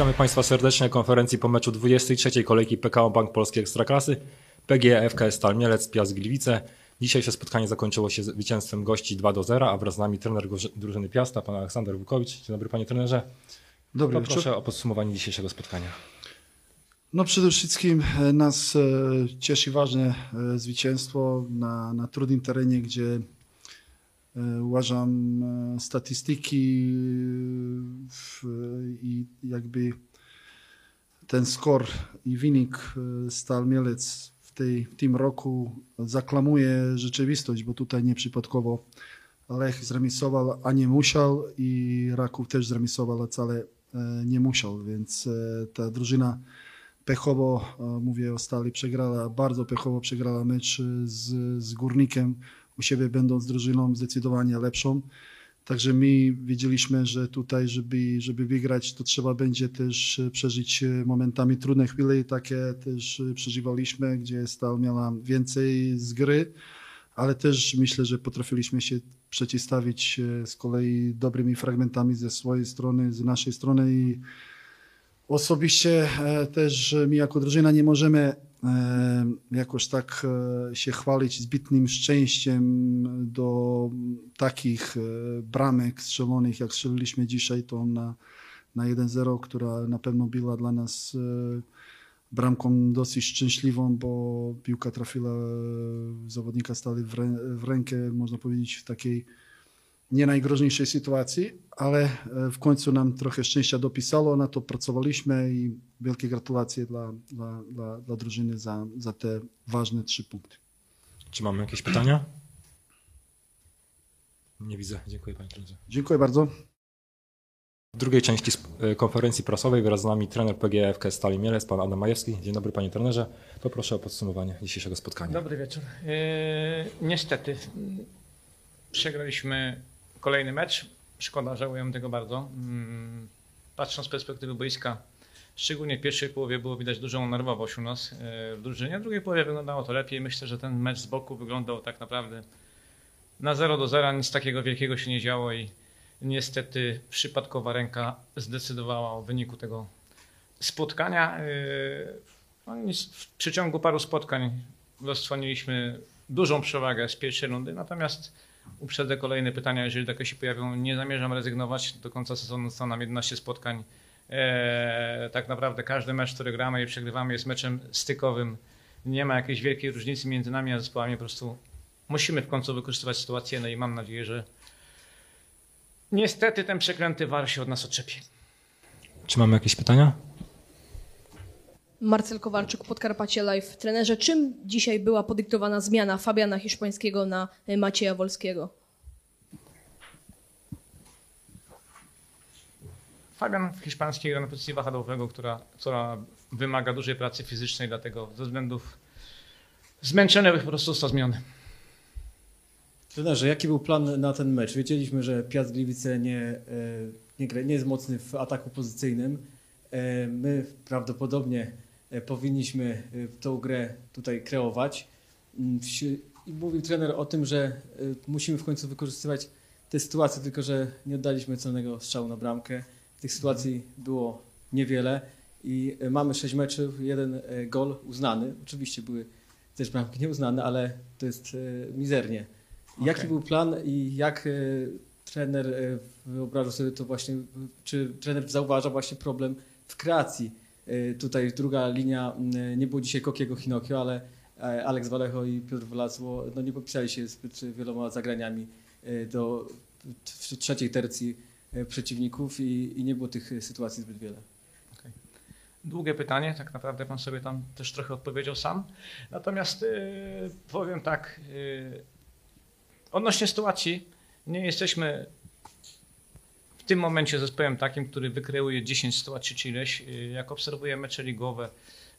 Witamy Państwa serdecznie na konferencji po meczu 23. kolejki PKO Bank Polskiej Ekstraklasy. PGE FKS Stal Mielec, Piast Gliwice. Dzisiejsze spotkanie zakończyło się zwycięstwem gości 2 do 0, a wraz z nami trener drużyny Piasta, pan Aleksander Wukowicz. Dzień dobry panie trenerze. Dobry Poproszę wieczór. o podsumowanie dzisiejszego spotkania. No przede wszystkim e, nas e, cieszy ważne e, zwycięstwo na, na trudnym terenie, gdzie uważam e, statystyki e, w, i jakby ten skor i wynik e, Stal Mielec w, tej, w tym roku zaklamuje rzeczywistość, bo tutaj nieprzypadkowo Lech zremisował, a nie musiał i Raków też zremisował, a wcale e, nie musiał, więc e, ta drużyna pechowo, e, mówię o Stali, przegrała, bardzo pechowo przegrała mecz z, z Górnikiem, u siebie będąc drużyną zdecydowanie lepszą. Także my wiedzieliśmy, że tutaj, żeby, żeby wygrać, to trzeba będzie też e, przeżyć e, momentami trudne chwile i takie też e, przeżywaliśmy, gdzie Stal miała więcej z gry, ale też myślę, że potrafiliśmy się przeciwstawić z kolei dobrymi fragmentami ze swojej strony, z naszej strony i Osobiście też my jako drużyna nie możemy jakoś tak e, się chwalić zbytnim szczęściem do takich e, bramek strzelonych, jak strzeliliśmy dzisiaj, to na, na 1-0, która na pewno była dla nas e, bramką dosyć szczęśliwą, bo piłka trafiła e, zawodnika stali w, rę, w rękę, można powiedzieć, w takiej nie najgroźniejszej sytuacji, ale e, w końcu nam trochę szczęścia dopisało, na to pracowaliśmy i wielkie gratulacje dla, dla, dla, dla drużyny za, za te ważne trzy punkty. Czy mamy jakieś pytania? Nie widzę. Dziękuję panie trenerze. Dziękuję bardzo. W drugiej części e, konferencji prasowej wraz z nami trener PGE FKS Stali Mielec, pan Adam Majewski. Dzień dobry panie trenerze. Poproszę o podsumowanie dzisiejszego spotkania. Dobry wieczór. E, niestety przegraliśmy kolejny mecz. Szkoda, żałuję tego bardzo. Mm, Patrząc z perspektywy boiska, szczególnie w pierwszej połowie było widać dużą nerwowość u nas e, w drużynie. W drugiej połowie wyglądało to lepiej. Myślę, że ten mecz z boku wyglądał tak naprawdę na 0 do 0. Nic takiego wielkiego się nie działo i niestety przypadkowa ręka zdecydowała o wyniku tego spotkania. E, no w przeciągu paru spotkań rozsłoniliśmy dużą przewagę z pierwszej rundy, natomiast uprzedzę kolejne pytania, jeżeli takie się pojawią. Nie zamierzam rezygnować. Do końca sezonu zostało nam 11 spotkań. Eee, tak naprawdę każdy mecz, który gramy i przegrywamy jest meczem stykowym. Nie ma jakiejś wielkiej różnicy między nami a zespołami. Po prostu musimy w końcu wykorzystywać sytuację. No i mam nadzieję, że niestety ten przeklęty war się od nas odczepi. Czy mamy jakieś pytania? Marcel Kowalczyk, Podkarpacie Live. Trenerze, czym dzisiaj była podyktowana zmiana Fabiana Hiszpańskiego na y, Macieja Wolskiego? Fabian Hiszpański gra na pozycji wahadłowego, która, która wymaga dużej pracy fizycznej, dlatego ze względów zmęczonych po prostu został zmieniony. Trenerze, jaki był plan na ten mecz? Wiedzieliśmy, że Piast Gliwice nie, e, nie, nie jest mocny w ataku pozycyjnym. E, My prawdopodobnie powinniśmy e, tą grę tutaj kreować. Mm, I mówił trener o tym, że e, musimy w końcu wykorzystywać te sytuacje, tylko że nie oddaliśmy celnego strzału na bramkę. Tych sytuacji było niewiele i e, mamy sześć meczów, jeden e, gol uznany. Oczywiście były też bramki nieuznane, ale to jest e, mizernie. Jaki Okej. był plan i jak e, trener e, wyobrażał sobie to właśnie, czy trener zauważa właśnie problem w kreacji? E, tutaj druga linia, nie było dzisiaj Kokiego Hinokio, ale e, Aleks Walecho i Piotr Wlacło no nie popisali się zbyt wieloma zagraniami e, do trzeciej tercji przeciwników i, i nie było tych sytuacji zbyt wiele. Długie pytanie, tak naprawdę pan sobie tam też trochę odpowiedział sam. Natomiast yy, powiem tak, yy, odnośnie sytuacji, nie jesteśmy w tym momencie zespołem takim, który wykreuje 10 sytuacji czy ileś. Yy, jak obserwuję mecze ligowe,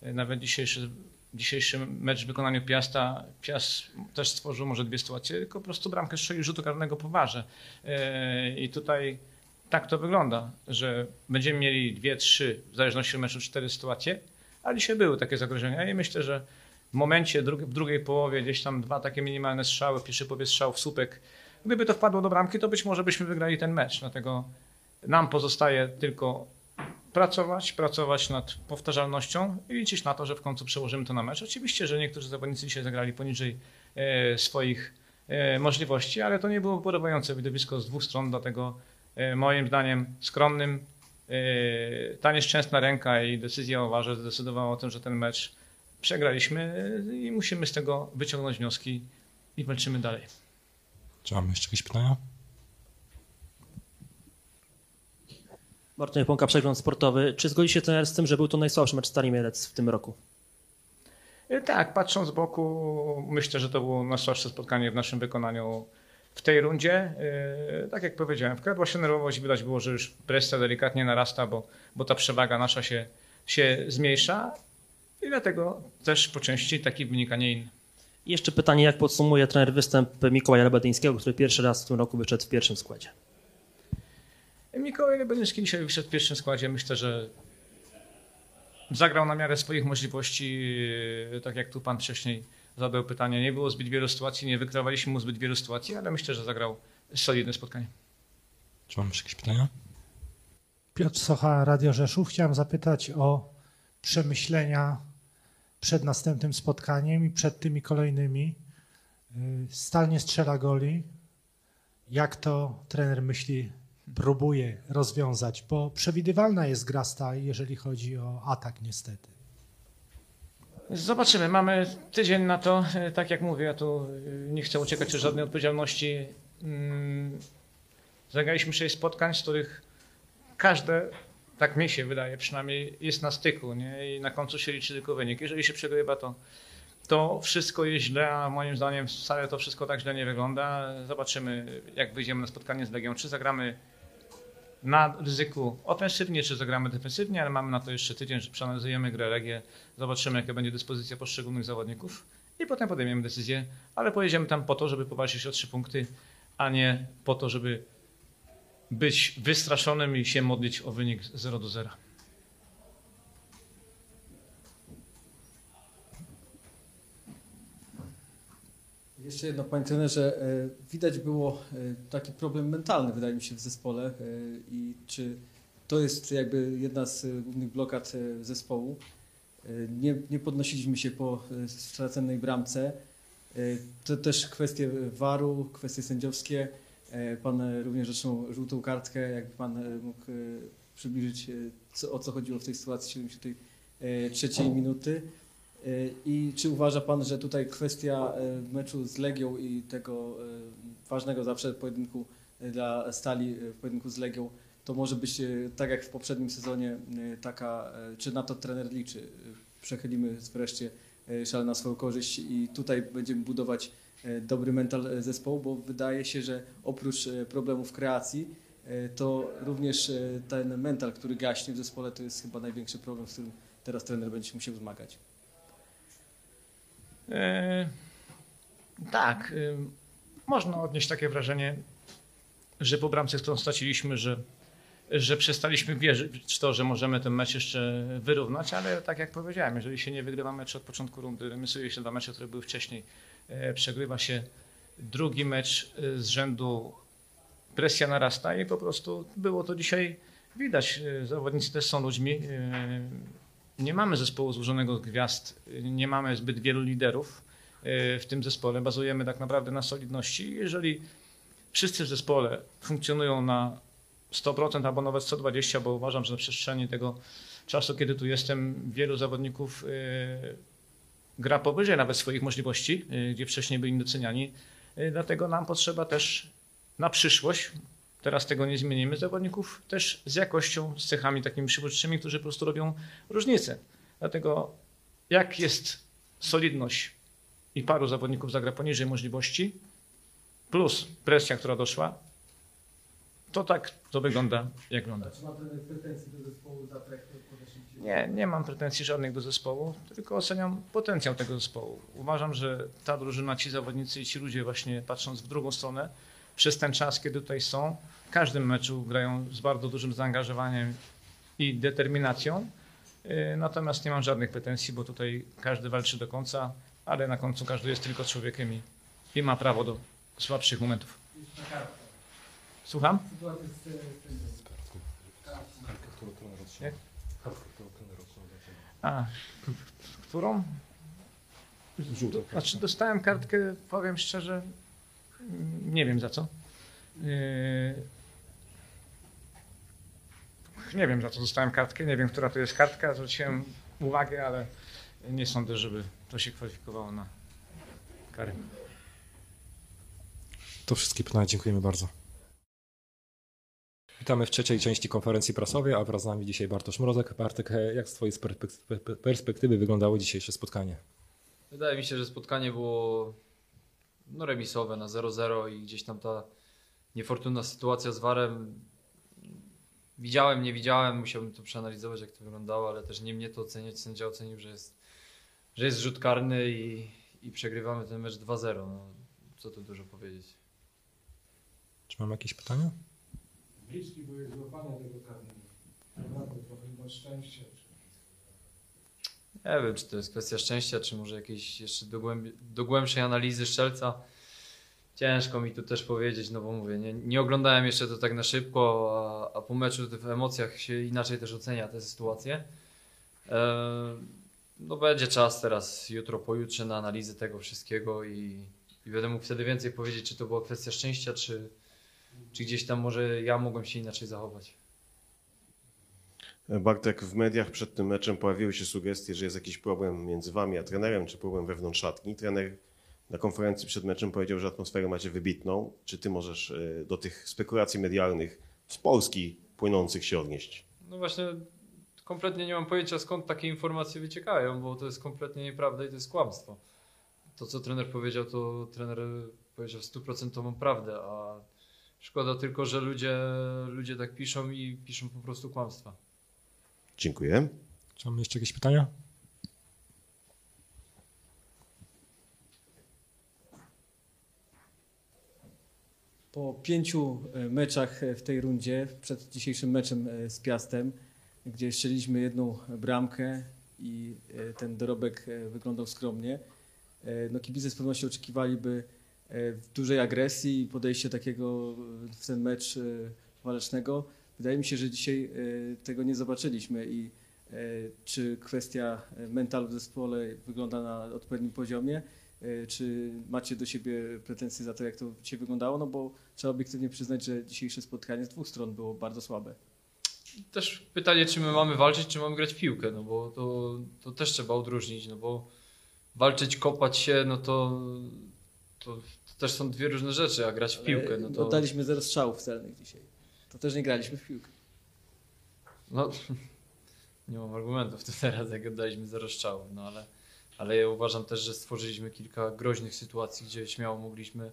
yy, nawet dzisiejszy, dzisiejszy mecz w wykonaniu Piasta, Piast też stworzył może dwie sytuacje, tylko po prostu bramkę strzelił rzutu karnego po. Yy, I tutaj tak to wygląda, że będziemy mieli dwie, trzy, w zależności od meczu, cztery sytuacje, a dzisiaj były takie zagrożenia i myślę, że w momencie, w drugiej połowie gdzieś tam dwa takie minimalne strzały, w pierwszej połowie strzał w słupek, gdyby to wpadło do bramki, to być może byśmy wygrali ten mecz, dlatego nam pozostaje tylko pracować, pracować nad powtarzalnością i liczyć na to, że w końcu przełożymy to na mecz. Oczywiście, że niektórzy zawodnicy dzisiaj zagrali poniżej e, swoich e, możliwości, ale to nie było podobające widowisko z dwóch stron, dlatego e, moim zdaniem skromnym ta nieszczęsna ręka i decyzja o warze zdecydowała o tym, że ten mecz przegraliśmy i musimy z tego wyciągnąć wnioski i walczymy dalej. Czy mamy jeszcze jakieś pytania? Martin Pąka, przegląd sportowy. Czy zgodzi się trener z tym, że był to najsłabszy mecz Stali Mielec w tym roku? E, Tak, patrząc z boku, myślę, że to było najsłabsze spotkanie w naszym wykonaniu w tej rundzie. E, Tak jak powiedziałem, wkradła się nerwowość, widać było, że już presja delikatnie narasta, bo, bo ta przewaga nasza się, się zmniejsza i dlatego też po części taki wynik, a nie inny. I jeszcze pytanie, jak podsumuje trener występ Mikołaja Lebedyńskiego, który pierwszy raz w tym roku wyszedł w pierwszym składzie? Mikołaj Lebedyński dzisiaj wyszedł w pierwszym składzie. Myślę, że zagrał na miarę swoich możliwości. Tak jak tu pan wcześniej zadał pytanie, nie było zbyt wielu sytuacji, nie wykrawaliśmy mu zbyt wielu sytuacji, ale myślę, że zagrał solidne spotkanie. Czy mamy jeszcze jakieś pytania? Piotr Socha, Radio Rzeszów. Chciałem zapytać o przemyślenia przed następnym spotkaniem i przed tymi kolejnymi. Y, Stal nie strzela goli. Jak to trener myśli, próbuje rozwiązać? Bo przewidywalna jest gra Stali, jeżeli chodzi o atak niestety. Zobaczymy. Mamy tydzień na to. E, Tak jak mówię, ja tu e, nie chcę uciekać od żadnej odpowiedzialności. Mm, Zagraliśmy sześć spotkań, z których każde, tak mi się wydaje przynajmniej, jest na styku nie? i na końcu się liczy tylko wynik. Jeżeli się przegrywa, to, to wszystko jest źle, a moim zdaniem wcale to wszystko tak źle nie wygląda. Zobaczymy, jak wyjdziemy na spotkanie z Legią. Czy zagramy na ryzyku ofensywnie, czy zagramy defensywnie, ale mamy na to jeszcze tydzień, że przeanalizujemy grę Legię, zobaczymy jaka będzie dyspozycja poszczególnych zawodników i potem podejmiemy decyzję, ale pojedziemy tam po to, żeby powalczyć o trzy punkty, a nie po to, żeby być wystraszonym i się modlić o wynik 0 do 0. Jeszcze jedno, panie trenerze, e, widać było e, taki problem mentalny, wydaje mi się, w zespole e, i czy to jest jakby jedna z głównych blokad zespołu. Nie, nie podnosiliśmy się po straconej bramce. To też kwestie waru, kwestie sędziowskie. E, Pan e, również otrzymał żółtą kartkę. Jakby pan e, mógł przybliżyć, co, o co chodziło w tej sytuacji 73 minuty. I czy uważa Pan, że tutaj kwestia meczu z Legią i tego ważnego zawsze pojedynku dla Stali, e, pojedynku z Legią, to może być tak jak w poprzednim sezonie taka, czy na to trener liczy? Przechylimy wreszcie szal na swoją korzyść i tutaj będziemy budować dobry mental e, zespołu, bo wydaje się, że oprócz e, problemów kreacji, e, to również e, ten mental, który gaśnie w zespole, to jest chyba największy problem, z którym teraz trener będzie się musiał zmagać. E, tak, e, można odnieść takie wrażenie, że po bramce, którą straciliśmy, że, że przestaliśmy wierzyć w to, że możemy ten mecz jeszcze wyrównać, ale tak jak powiedziałem, jeżeli się nie wygrywa mecz od początku rundy, remisuje się dwa mecze, które były wcześniej, e, przegrywa się drugi mecz e, z rzędu, presja narasta i po prostu było to dzisiaj widać. E, Zawodnicy też są ludźmi. e, Nie mamy zespołu złożonego z gwiazd, e, nie mamy zbyt wielu liderów e, w tym zespole. Bazujemy tak naprawdę na solidności. Jeżeli wszyscy w zespole funkcjonują na 100% albo nawet 120%, bo uważam, że na przestrzeni tego czasu, kiedy tu jestem, wielu zawodników e, gra powyżej nawet swoich możliwości, e, gdzie wcześniej byli doceniani. E, Dlatego nam potrzeba też na przyszłość, teraz tego nie zmienimy, zawodników też z jakością, z cechami takimi przywódczymi, którzy po prostu robią różnicę. Dlatego jak jest solidność i paru zawodników zagra poniżej możliwości, plus presja, która doszła, to tak to wygląda, jak wygląda. Czy ma pretensje do zespołu za? Nie, nie mam pretensji żadnych do zespołu, tylko oceniam potencjał tego zespołu. Uważam, że ta drużyna, ci zawodnicy i ci ludzie właśnie patrząc w drugą stronę, przez ten czas, kiedy tutaj są, w każdym meczu grają z bardzo dużym zaangażowaniem i determinacją. Yy, Natomiast nie mam żadnych pretensji, bo tutaj każdy walczy do końca, ale na końcu każdy jest tylko człowiekiem i, i ma prawo do słabszych momentów. Słucham? A, którą? Znaczy dostałem kartkę, powiem szczerze, nie wiem za co. Yy, Nie wiem za co dostałem kartkę, nie wiem, która to jest kartka, zwróciłem uwagę, ale nie sądzę, żeby to się kwalifikowało na karę. To wszystkie pytania, dziękujemy bardzo. Witamy w trzeciej części konferencji prasowej, a wraz z nami dzisiaj Bartosz Mrozek. Bartek, jak z Twojej perspek- perspektywy wyglądało dzisiejsze spotkanie? Wydaje mi się, że spotkanie było no, remisowe na 0-0 i gdzieś tam ta niefortunna sytuacja z Warem. Widziałem, nie widziałem, musiałbym to przeanalizować, jak to wyglądało, ale też nie mnie to oceniać. Sędzia ocenił, że jest, że jest rzut karny i, i przegrywamy ten mecz 2-0. No, co tu dużo powiedzieć. Czy mam jakieś pytania? Bliski były złapania tego karnego. Naprawdę trochę chyba szczęście. Nie wiem, czy to jest kwestia szczęścia, czy może jakiejś jeszcze dogłębi- dogłębszej analizy szczelca. Ciężko mi tu też powiedzieć, no bo mówię, nie, nie oglądałem jeszcze to tak na szybko, a, a po meczu w emocjach się inaczej też ocenia tę sytuację. E, no będzie czas teraz, jutro, pojutrze na analizę tego wszystkiego i, i będę mógł wtedy więcej powiedzieć, czy to była kwestia szczęścia, czy, czy gdzieś tam może ja mogłem się inaczej zachować. Bartek, w mediach przed tym meczem pojawiły się sugestie, że jest jakiś problem między wami a trenerem, czy problem wewnątrz szatni. Trener na konferencji przed meczem powiedział, że atmosferę macie wybitną. Czy ty możesz e, do tych spekulacji medialnych z Polski płynących się odnieść? No właśnie, kompletnie nie mam pojęcia skąd takie informacje wyciekają, bo to jest kompletnie nieprawda i to jest kłamstwo. To, co trener powiedział, to trener powiedział stuprocentową prawdę, a szkoda tylko, że ludzie, ludzie tak piszą i piszą po prostu kłamstwa. Dziękuję. Czy mamy jeszcze jakieś pytania? Po pięciu e, meczach e, w tej rundzie, przed dzisiejszym meczem e, z Piastem, gdzie strzeliliśmy jedną bramkę i ten dorobek wyglądał skromnie, no kibice z pewnością oczekiwaliby e, dużej agresji i podejścia takiego e, w ten mecz e, walecznego. Wydaje mi się, że dzisiaj e, tego nie zobaczyliśmy i e, czy kwestia e, mentalu w zespole wygląda na odpowiednim poziomie, E, Czy macie do siebie pretensje za to, jak to dzisiaj wyglądało? No bo trzeba obiektywnie przyznać, że dzisiejsze spotkanie z dwóch stron było bardzo słabe. Też pytanie, czy my mamy walczyć, czy mamy grać w piłkę, no bo to, to też trzeba odróżnić, no bo walczyć, kopać się, no to, to też są dwie różne rzeczy, a grać w piłkę, no to... Oddaliśmy zero strzałów celnych dzisiaj. To też nie graliśmy w piłkę. No, nie mam argumentów to teraz, jak oddaliśmy zero strzałów, no ale, ale ja uważam też, że stworzyliśmy kilka groźnych sytuacji, gdzie śmiało mogliśmy,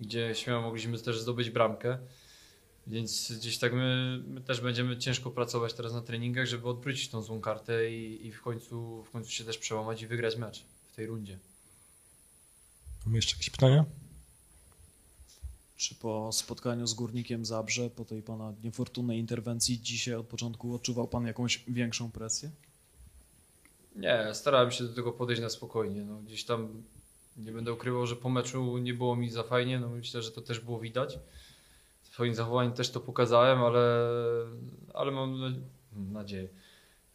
gdzie śmiało mogliśmy też zdobyć bramkę. Więc gdzieś tak my, my też będziemy ciężko pracować teraz na treningach, żeby odwrócić tą złą kartę i, i w, końcu, w końcu się też przełamać i wygrać mecz w tej rundzie. Mamy jeszcze jakieś pytania? Czy po spotkaniu z Górnikiem Zabrze, po tej pana niefortunnej interwencji dzisiaj od początku odczuwał pan jakąś większą presję? Nie, starałem się do tego podejść na spokojnie. No, gdzieś tam nie będę ukrywał, że po meczu nie było mi za fajnie. No, myślę, że to też było widać. Swoim zachowaniem też to pokazałem, ale, ale mam na- nadzieję.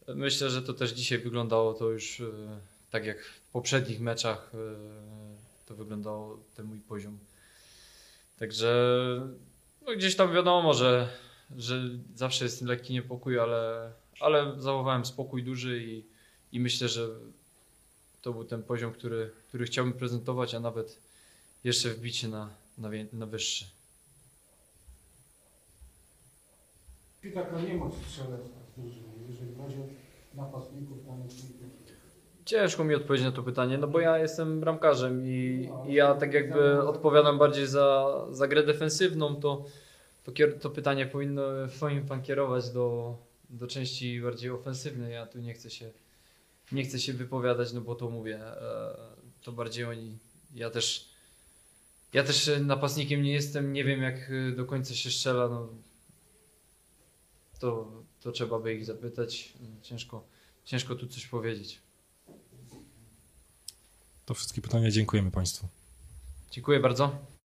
Myślę, że to też dzisiaj wyglądało to już e, tak jak w poprzednich meczach e, to wyglądało ten mój poziom. Także no gdzieś tam wiadomo, że, że zawsze jest lekki niepokój, ale, ale zachowałem spokój duży i, i myślę, że to był ten poziom, który, który chciałbym prezentować, a nawet jeszcze wbić się na, na, na wyższy. I taka niemoc strzelecka drużynie, jeżeli chodzi o napastników, namiestników. Ciężko mi odpowiedzieć na to pytanie, no bo ja jestem bramkarzem i, i ja tak jakby odpowiadam bardziej za, za grę defensywną, to, to, kier- to pytanie powinno, powinien pan kierować do, do części bardziej ofensywnej. Ja tu nie chcę się, nie chcę się wypowiadać, no bo to mówię, e, to bardziej oni, ja też, ja też napastnikiem nie jestem, nie wiem jak do końca się strzela, no to, to trzeba by ich zapytać, ciężko, ciężko tu coś powiedzieć. To wszystkie pytania, dziękujemy Państwu. Dziękuję bardzo.